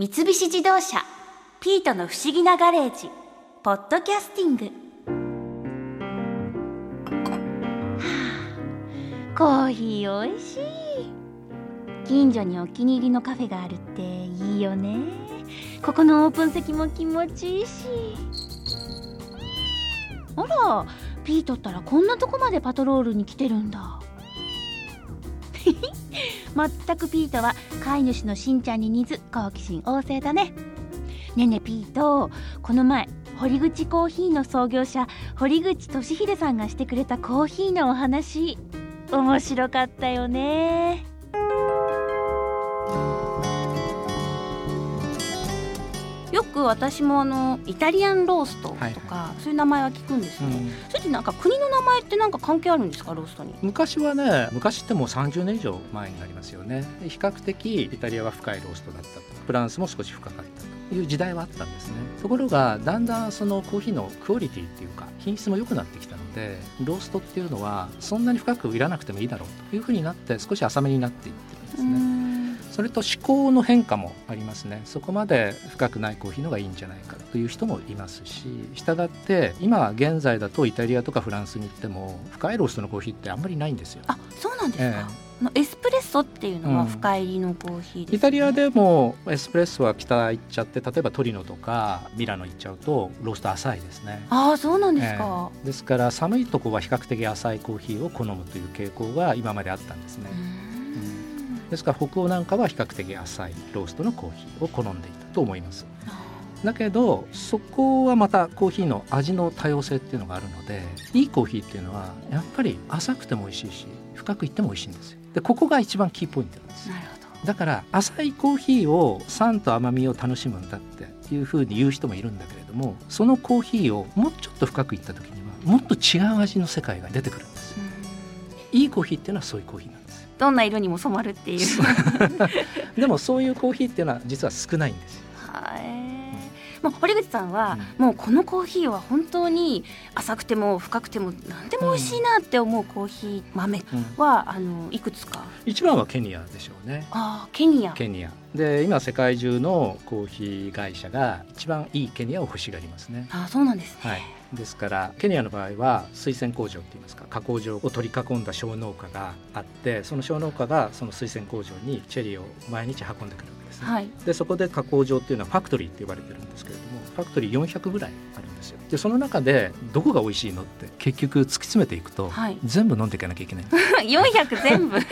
三菱自動車「ピートの不思議なガレージ」「ポッドキャスティング」はあ、コーヒーおいしい。近所にお気に入りのカフェがあるっていいよね。ここのオープン席も気持ちいいし。あらピートったらこんなとこまでパトロールに来てるんだ。全くピートは飼い主のしんちゃんに似ず好奇心旺盛だね。ねえねえピートこの前堀口コーヒーの創業者堀口俊秀さんがしてくれたコーヒーのお話。面白かったよね。く私もあのイタリアンローストとか、はいはそういう名前は聞くんですね、うん。それってなんか国の名前ってなんか関係あるんですかローストに？昔はね昔ってもう30年以上前になりますよね。比較的イタリアは深いローストだったと。フランスも少し深かったという時代はあったんですね。ところがだんだんそのコーヒーのクオリティっていうか品質も良くなってきたのでローストっていうのはそんなに深くいらなくてもいいだろうというふうになって少し浅めになっていってるんですねそれと思考の変化もありますね。そこまで深くないコーヒーのがいいんじゃないかという人もいますししたがって今現在だとイタリアとかフランスに行っても深いローストのコーヒーってあんまりないんですよ。あそうなんですか、えあのエスプレッソっていうのはうん深入りのコーヒーです、ねイタリアでもエスプレッソは北行っちゃって例えばトリノとかミラノ行っちゃうとロースト浅いですね。ああそうなんですか、ええ。ですから寒いとこは比較的浅いコーヒーを好むという傾向が今まであったんですね。うーんですから北欧なんかは比較的浅いローストのコーヒーを好んでいたと思います。だけどそこはまたコーヒーの味の多様性っていうのがあるのでいいコーヒーっていうのはやっぱり浅くても美味しいし深くいっても美味しいんですよ。でここが一番キーポイントなんです。だから浅いコーヒーを酸と甘みを楽しむんだっていうふうに言う人もいるんだけれどもそのコーヒーをもうちょっと深くいった時にはもっと違う味の世界が出てくるんですいいコーヒーっていうのはそういうコーヒーなんです。よどんな色にも染まるっていう。でもそういうコーヒーっていうのは実は少ないんです。よはい。もう堀口さんは、もうこのコーヒーは本当に浅くても深くても何でも美味しいなって思うコーヒー豆は、あのいくつか？一番はケニアでしょうね。ああケニア。ケニア。で今世界中のコーヒー会社が一番いいケニアを欲しがりますね。ああそうなんですね、はい、ですからケニアの場合は水仙工場っていいますか加工場を取り囲んだ小農家があってその小農家がその水仙工場にチェリーを毎日運んでくる。ね、はい。でそこで加工場っていうのはファクトリーって呼ばれてるんですけれどもファクトリー400ぐらいあるんですよ。でその中でどこが美味しいのって結局突き詰めていくと、はい。全部飲んでいかなきゃいけない。400全部？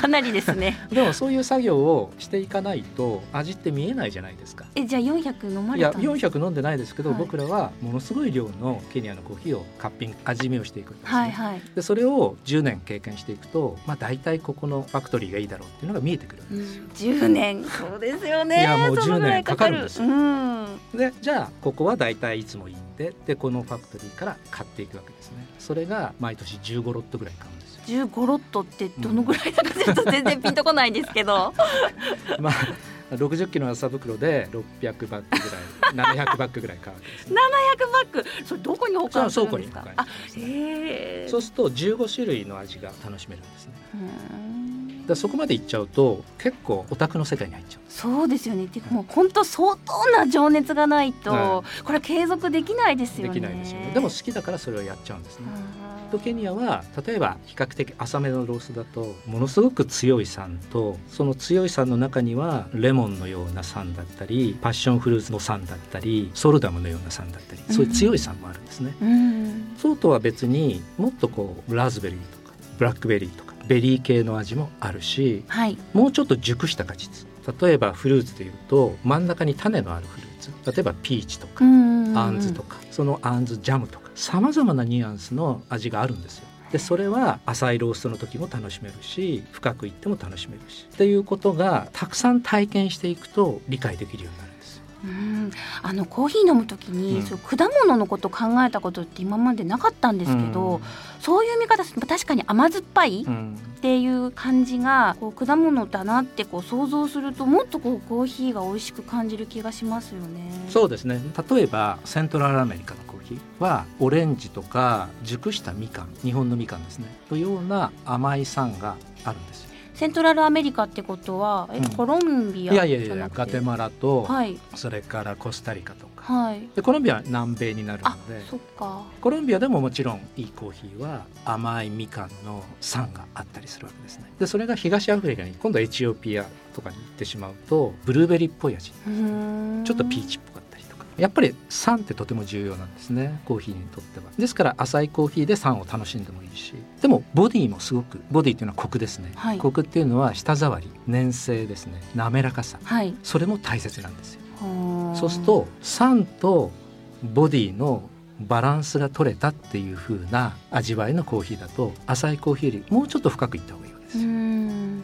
かなりですね。でもそういう作業をしていかないと味って見えないじゃないですか。えじゃあ400飲まいやれたんですか？400飲んでないですけど、はい。僕らはものすごい量のケニアのコーヒーをカッピング味見をしていくんですね、はいはい、でそれを10年経験していくと、まあ、大体ここのファクトリーがいいだろうっていうのが見えてくるんうですよ。ん、10年。そうですよね。いやもうそのぐらい10年かかるんですよ。うん。でじゃあここは大体いつもいいんででこのファクトリーから買っていくわけですね。それが毎年15ロットぐらい買うんですよ。15ロットってどのぐらいだかちょっと全然ピンとこないんですけど。まあ60キロの麻袋で600バッグぐらい700バッグぐらい買うわけですね。700バッグそれどこに保管するんですか？倉庫に保管あへえそうすると15種類の味が楽しめるんですね。うんでそこまでいっちゃうと結構オタクの世界に入っちゃう。そうですよねっていうかもう本当相当な情熱がないと、はこれは継続できないですよねできないですよね。でも好きだからそれをやっちゃうんですね。うんとケニアは例えば比較的浅めのローストだとものすごく強い酸とその強い酸の中にはレモンのような酸だったりパッションフルーツの酸だったりソルダムのような酸だったりそういう強い酸もあるんですね。うんそうとは別にもっとこうラズベリーとかブラックベリーとかベリー系の味もあるしはい。もうちょっと熟した果実。例えばフルーツでいうと真ん中に種のあるフルーツ。例えばピーチとかうんあんずとかそのあんずジャムとかさまざまなニュアンスの味があるんですよ。でそれは浅いローストの時も楽しめるし深くいっても楽しめるし。っていうことがたくさん体験していくと理解できるようになる。うん。あのコーヒー飲むときに、うん。そう果物のこと考えたことって今までなかったんですけど、そういう見方確かに甘酸っぱいうん。っていう感じがこう果物だなってこう想像するともっとこうコーヒーが美味しく感じる気がしますよね。そうですね。例えばセントラルアメリカのコーヒーはオレンジとか熟したみかん日本のみかんですね。というような甘い酸があるんですよ。セントラルアメリカってことはえ、うん。コロンビアいやいやいやガテマラと、はい。それからコスタリカとか。はい。でコロンビアは南米になるのあでそっか。コロンビアでももちろんいいコーヒーは甘いみかんの酸があったりするわけですね。でそれが東アフリカに今度はエチオピアとかに行ってしまうとブルーベリーっぽい味うーん。ちょっとピーチっぽかったりとかやっぱり酸ってとても重要なんですねコーヒーにとっては。ですから浅いコーヒーで酸を楽しんでもいいしでもボディもすごくボディっていうのはコクですね、はい。コクっていうのは舌触り粘性ですね。滑らかさ。はい。それも大切なんですよ。はあ。そうすると酸とボディのバランスが取れたっていう風な味わいのコーヒーだと浅いコーヒーよりもうちょっと深くいった方がいいわけですよ、ん。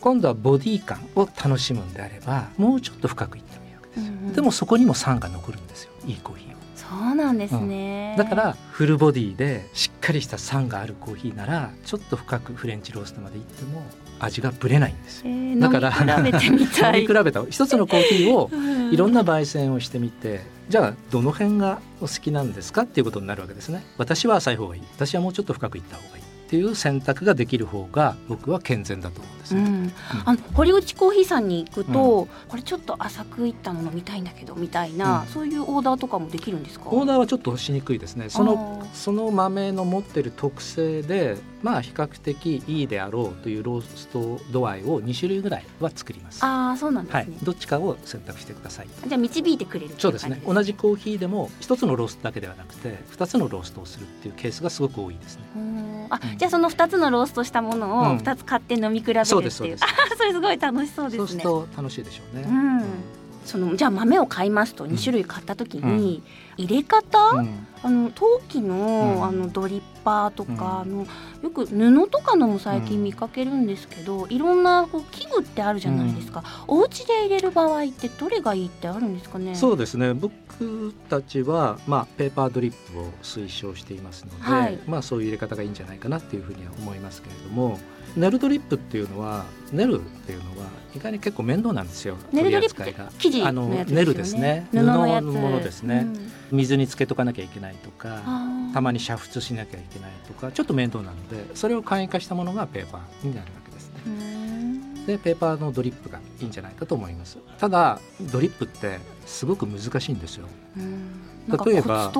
今度はボディ感を楽しむんであればもうちょっと深くいってもいい。わけです、うんうん。でもそこにも酸が残るんですよいいコーヒーは。そうなんですね、だからフルボディでしっかりした酸があるコーヒーならちょっと深くフレンチローストまでいっても味がぶれないんですよ。えー、だから飲み比べてみたい。飲み比べた一つのコーヒーをいろんなな焙煎をしてみてじゃあどの辺がお好きなんですかっていうことになるわけですね。私は浅い方がいい。私はもうちょっと深くいった方がいいっていう選択ができる方が僕は健全だと思うんですね、うん、あの堀口コーヒーさんに行くと、これちょっと浅くいったの飲みたいんだけどみたいな、うん。そういうオーダーとかもできるんですか？オーダーはちょっとしにくいですね。そのその豆の持ってる特性でまあ比較的いいであろうというロースト度合いを2種類ぐらいは作ります。あーそうなんですね、はい、どっちかを選択してください。じゃあ導いてくれるそうですね。同じコーヒーでも一つのローストだけではなくて2つのローストをするっていうケースがすごく多いですね。うんあ、うんじゃあその2つのローストしたものうん。を2つ買って飲み比べるっていう、そうです それすごい楽しそうでそうするすねと楽しいでしょうね、うん。そのじゃあ豆を買いますとん2種類買った時に、入れ方、うん。あの陶器の,、うん。あのドリッパーとか、うん。あのよく布とかのも最近見かけるんですけど、いろんなこう器具ってあるじゃないですか、お家で入れる場合ってどれがいいってあるんですかね？そうですね。僕たちは、まあ、ペーパードリップを推奨していますので、はい。まあ、そういう入れ方がいいんじゃないかなっていうふうには思いますけれどもネルドリップっていうのはネルっていうのは意外に結構面倒なんですよ。ネルドリップって生地あののやつですよね。ネルですね。布のものですね、うん水につけとかなきゃいけないとかたまに煮沸しなきゃいけないとかちょっと面倒なのでそれを簡易化したものがペーパーになるわけですね。うん。でペーパーのドリップがいいんじゃないかと思います。ただドリップってすごく難しいんですよ。例えば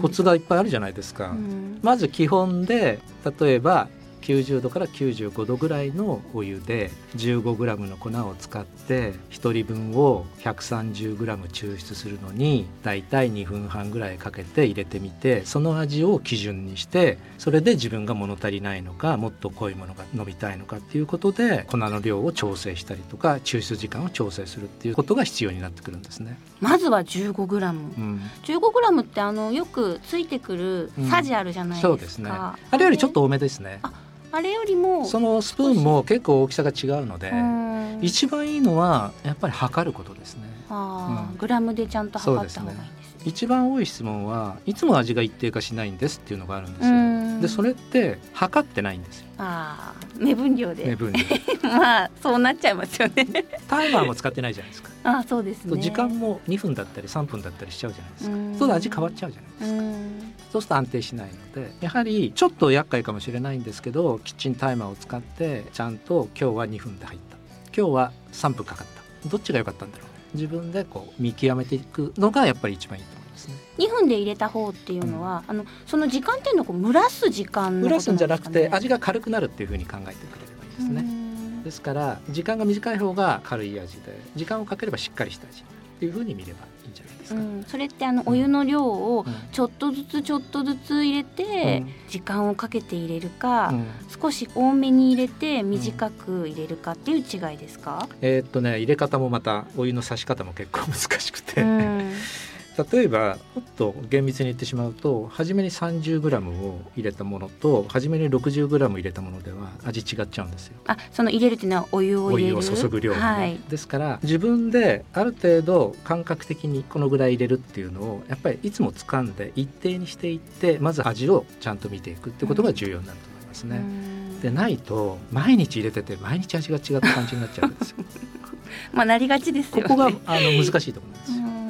コツがいっぱいあるじゃないですか、うん。まず基本で例えば90度から95度ぐらいのお湯で 15g の粉を使って1人分を 130g 抽出するのにだいたい2分半ぐらいかけて入れてみてその味を基準にしてそれで自分が物足りないのかもっと濃いものが飲みたいのかっていうことで粉の量を調整したりとか抽出時間を調整するっていうことが必要になってくるんですね。まずは 15g うん、15g ってあのよくついてくるさじあるじゃないですか、そうですねあれよりちょっと多めですね。ああれよりもそのスプーンも結構大きさが違うので、うん。一番いいのはやっぱり測ることですね。うん。グラムでちゃんと測った方がいいんですね。一番多い質問はいつも味が一定化しないんですっていうのがあるんですよ、うんでそれって測ってないんですよ。あー。目分量で、目分量。まあそうなっちゃいますよね。タイマーも使ってないじゃないですか、あーそうですね。時間も2分だったり3分だったりしちゃうじゃないですか、うん。そうすると味変わっちゃうじゃないですか、うん。そうすると安定しないのでやはりちょっと厄介かもしれないんですけどキッチンタイマーを使ってちゃんと今日は2分で入った。今日は3分かかった。どっちが良かったんだろう。自分でこう見極めていくのがやっぱり一番いいと思いますね。2分で入れた方っていうのは、あのその時間っていうのはこう蒸らす時間の蒸らすんじゃなくて味が軽くなるっていうふうに考えてくれればいいですね。うん。ですから時間が短い方が軽い味で時間をかければしっかりした味っていうふうに見ればいいんじゃないですか、うん、それってあのお湯の量をうん。ちょっとずつちょっとずつ入れて、うん。時間をかけて入れるか、うん。少し多めに入れて短く入れるかっていう違いですか、えーっとね入れ方もまたお湯の差し方も結構難しくて、うん 例えばもっと厳密に言ってしまうと初めに 30g を入れたものと初めに 60g 入れたものでは味違っちゃうんですよ。あその入れるっていうのはお湯をお湯入れる？を注ぐ量がね、はいですから自分である程度感覚的にこのぐらい入れるっていうのをやっぱりいつも掴んで一定にしていってまず味をちゃんと見ていくってことが重要になると思いますね。うんでないと毎日入れてて毎日味が違った感じになっちゃうんですよ。まあなりがちですよねここがあの難しいところ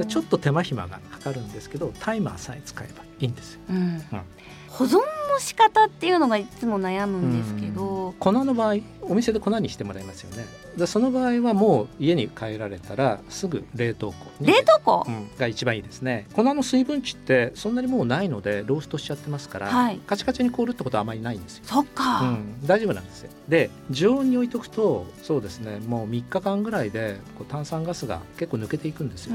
ちょっと手間暇がかかるんですけどタイマーさえ使えばいいんですよ。うん保存の仕方っていうのがいつも悩むんですけど、粉の場合お店で粉にしてもらいますよね。でその場合はもう家に帰られたらすぐ冷凍庫冷凍庫、うん、が一番いいですね。粉の水分値ってそんなにもうないのでローストしちゃってますから、はい、カチカチに凍るってことはあまりないんですよ。そっか、うん、大丈夫なんですよ。で常温に置いとくとそうですね。もう3日間ぐらいでこう炭酸ガスが結構抜けていくんですよ。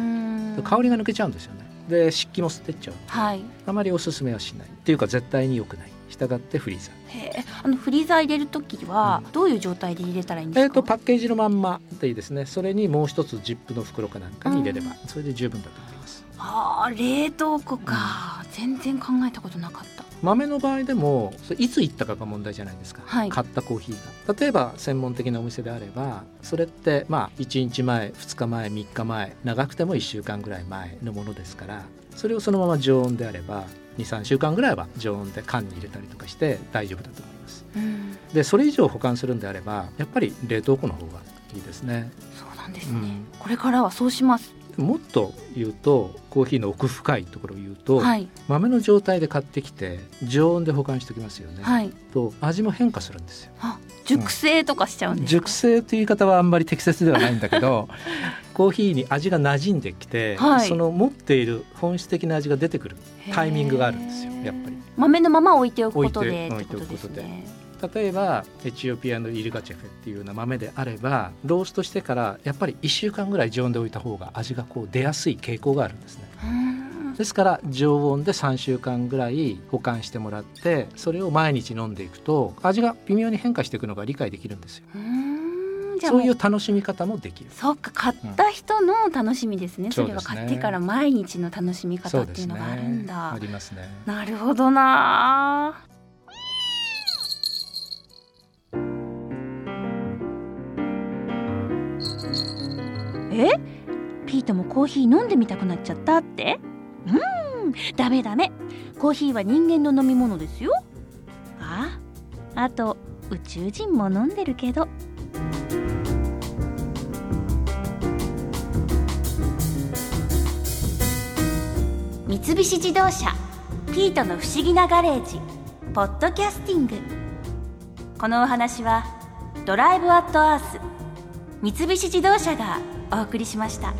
香りが抜けちゃうんですよねで湿気も吸ってっちゃう、はい、あまりおすすめはしない。っていうか絶対に良くない。従ってフリーザー。へあのフリーザー入れる時はどういう状態で入れたらいいんですか、えーと、パッケージのまんまでいいですね。それにもう一つジップの袋かなんかに入れれば、それで十分だと思います。ああ冷凍庫か、うん、全然考えたことなかった豆の場合でもいつ行ったかが問題じゃないですか、はい、買ったコーヒーが。例えば専門的なお店であればそれってまあ1日前2日前3日前長くても1週間ぐらい前のものですからそれをそのまま常温であれば23週間ぐらいは常温で缶に入れたりとかして大丈夫だと思います、うん、でそれ以上保管するんであればやっぱり冷凍庫の方がいいですね。そうなんですね、うん、これからはそうしますもっと言うとコーヒーの奥深いところを言うと、はい、豆の状態で買ってきて常温で保管しておきますよね、はい、と味も変化するんですよ。熟成とかしちゃうんですか、熟成という言い方はあんまり適切ではないんだけど コーヒーに味が馴染んできて、はい、その持っている本質的な味が出てくるタイミングがあるんですよやっぱり。豆のまま置いておくことで置いておくことで、例えばエチオピアのイルガチェフェっていうような豆であればローストしてからやっぱり1週間ぐらい常温で置いた方が味がこう出やすい傾向があるんですね。ですから常温で3週間ぐらい保管してもらってそれを毎日飲んでいくと味が微妙に変化していくのが理解できるんですよ。そういう楽しみ方もできる。そっか。買った人の楽しみですね、うん、それは買ってから毎日の楽しみ方っていうのがあるんだ、ね、ありますね。なるほどなえ？ピートもコーヒー飲んでみたくなっちゃったって？うんダメダメ。コーヒーは人間の飲み物ですよ。ああと宇宙人も飲んでるけど。三菱自動車ピートの不思議なガレージポッドキャスティング。このお話はドライブアットアース三菱自動車がお送りしました。